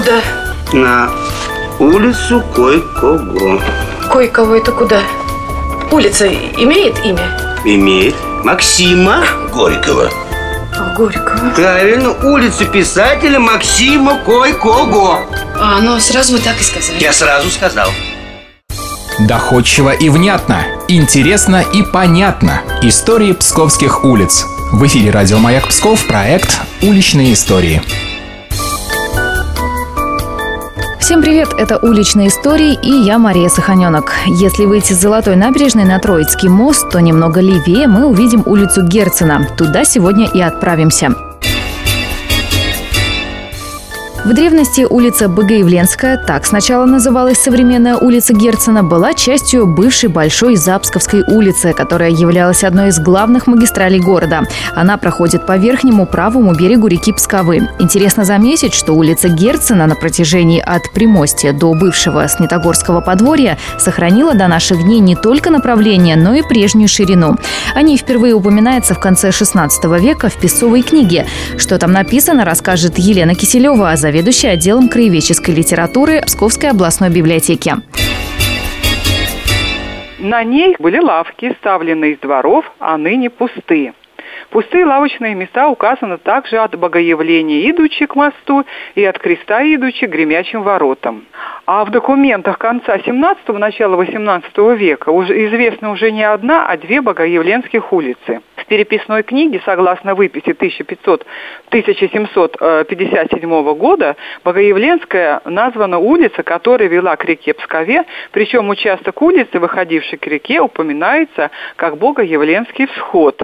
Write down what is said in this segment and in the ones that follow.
Куда? На улицу кое-кого. Кое-кого это куда? Улица имеет имя? Имеет. Максима Горького. А, Горького. Правильно, улицу писателя Максима Кой-Кого. А, ну сразу вы так и сказали. Я сразу сказал. Доходчиво и внятно, интересно и понятно. Истории псковских улиц. В эфире радио «Маяк Псков» проект «Уличные истории». Всем привет, это «Уличные истории» и я Мария Саханенок. Если выйти с Золотой набережной на Троицкий мост, то немного левее мы увидим улицу Герцена. Туда сегодня и отправимся. В древности улица Богоявленская, так сначала называлась современная улица Герцена, была частью бывшей Большой Запсковской улицы, которая являлась одной из главных магистралей города. Она проходит по верхнему правому берегу реки Псковы. Интересно заметить, что улица Герцена на протяжении от Примостья до бывшего Снитогорского подворья сохранила до наших дней не только направление, но и прежнюю ширину. О ней впервые упоминается в конце 16 века в Песцовой книге. Что там написано, расскажет Елена Киселева, а заведующая отделом краеведческой литературы Псковской областной библиотеки. На ней были лавки, ставленные из дворов, а ныне пустые. Пустые лавочные места указаны также от Богоявления, идучи к мосту, и от креста, идучи к гремячим воротам. А в документах конца 17-го, начала 18 века уже известна уже не одна, а две богоявленских улицы. Переписной книге, согласно выписи 1500, 1757 года, Богоявленская названа улица, которая вела к реке Пскове, причем участок улицы, выходивший к реке, упоминается как Богоявленский всход.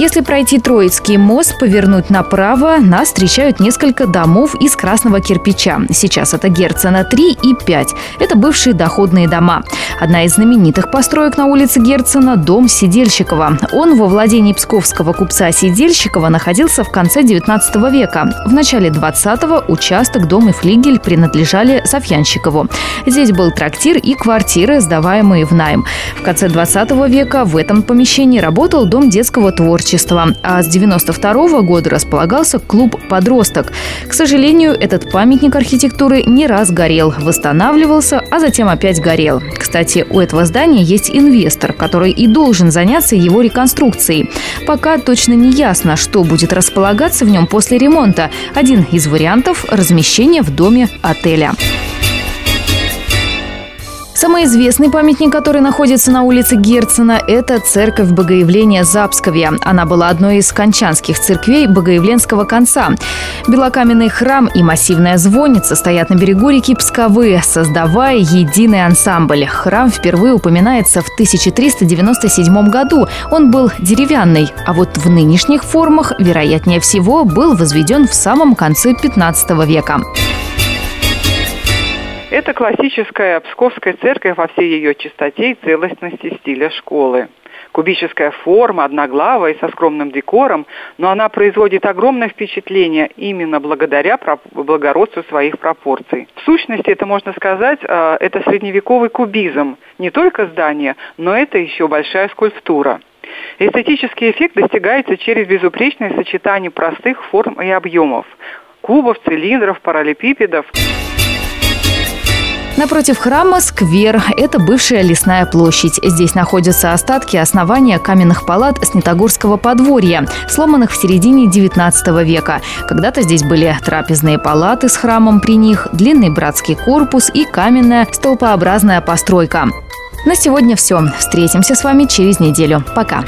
Если пройти Троицкий мост, повернуть направо, нас встречают несколько домов из красного кирпича. Сейчас это Герцена 3 и 5. Это бывшие доходные дома. Одна из знаменитых построек на улице Герцена – дом Сидельщикова. Он во владении псковского купца Сидельщикова находился в конце 19 века. В начале 20-го участок, дом и флигель принадлежали Софьянщикову. Здесь был трактир и квартиры, сдаваемые в найм. В конце 20 века в этом помещении работал дом детского творчества творчества. А с 92 года располагался клуб «Подросток». К сожалению, этот памятник архитектуры не раз горел, восстанавливался, а затем опять горел. Кстати, у этого здания есть инвестор, который и должен заняться его реконструкцией. Пока точно не ясно, что будет располагаться в нем после ремонта. Один из вариантов – размещение в доме отеля. Самый известный памятник, который находится на улице Герцена, это церковь Богоявления Запсковья. Она была одной из кончанских церквей Богоявленского конца. Белокаменный храм и массивная звонница стоят на берегу реки Псковы, создавая единый ансамбль. Храм впервые упоминается в 1397 году. Он был деревянный, а вот в нынешних формах, вероятнее всего, был возведен в самом конце 15 века. Это классическая Псковская церковь во всей ее чистоте и целостности стиля школы. Кубическая форма, одноглавая и со скромным декором, но она производит огромное впечатление именно благодаря благородству своих пропорций. В сущности, это можно сказать, э, это средневековый кубизм. Не только здание, но это еще большая скульптура. Эстетический эффект достигается через безупречное сочетание простых форм и объемов – кубов, цилиндров, параллелепипедов – Напротив храма сквер. Это бывшая лесная площадь. Здесь находятся остатки основания каменных палат Снитогорского подворья, сломанных в середине XIX века. Когда-то здесь были трапезные палаты с храмом при них, длинный братский корпус и каменная столпообразная постройка. На сегодня все. Встретимся с вами через неделю. Пока.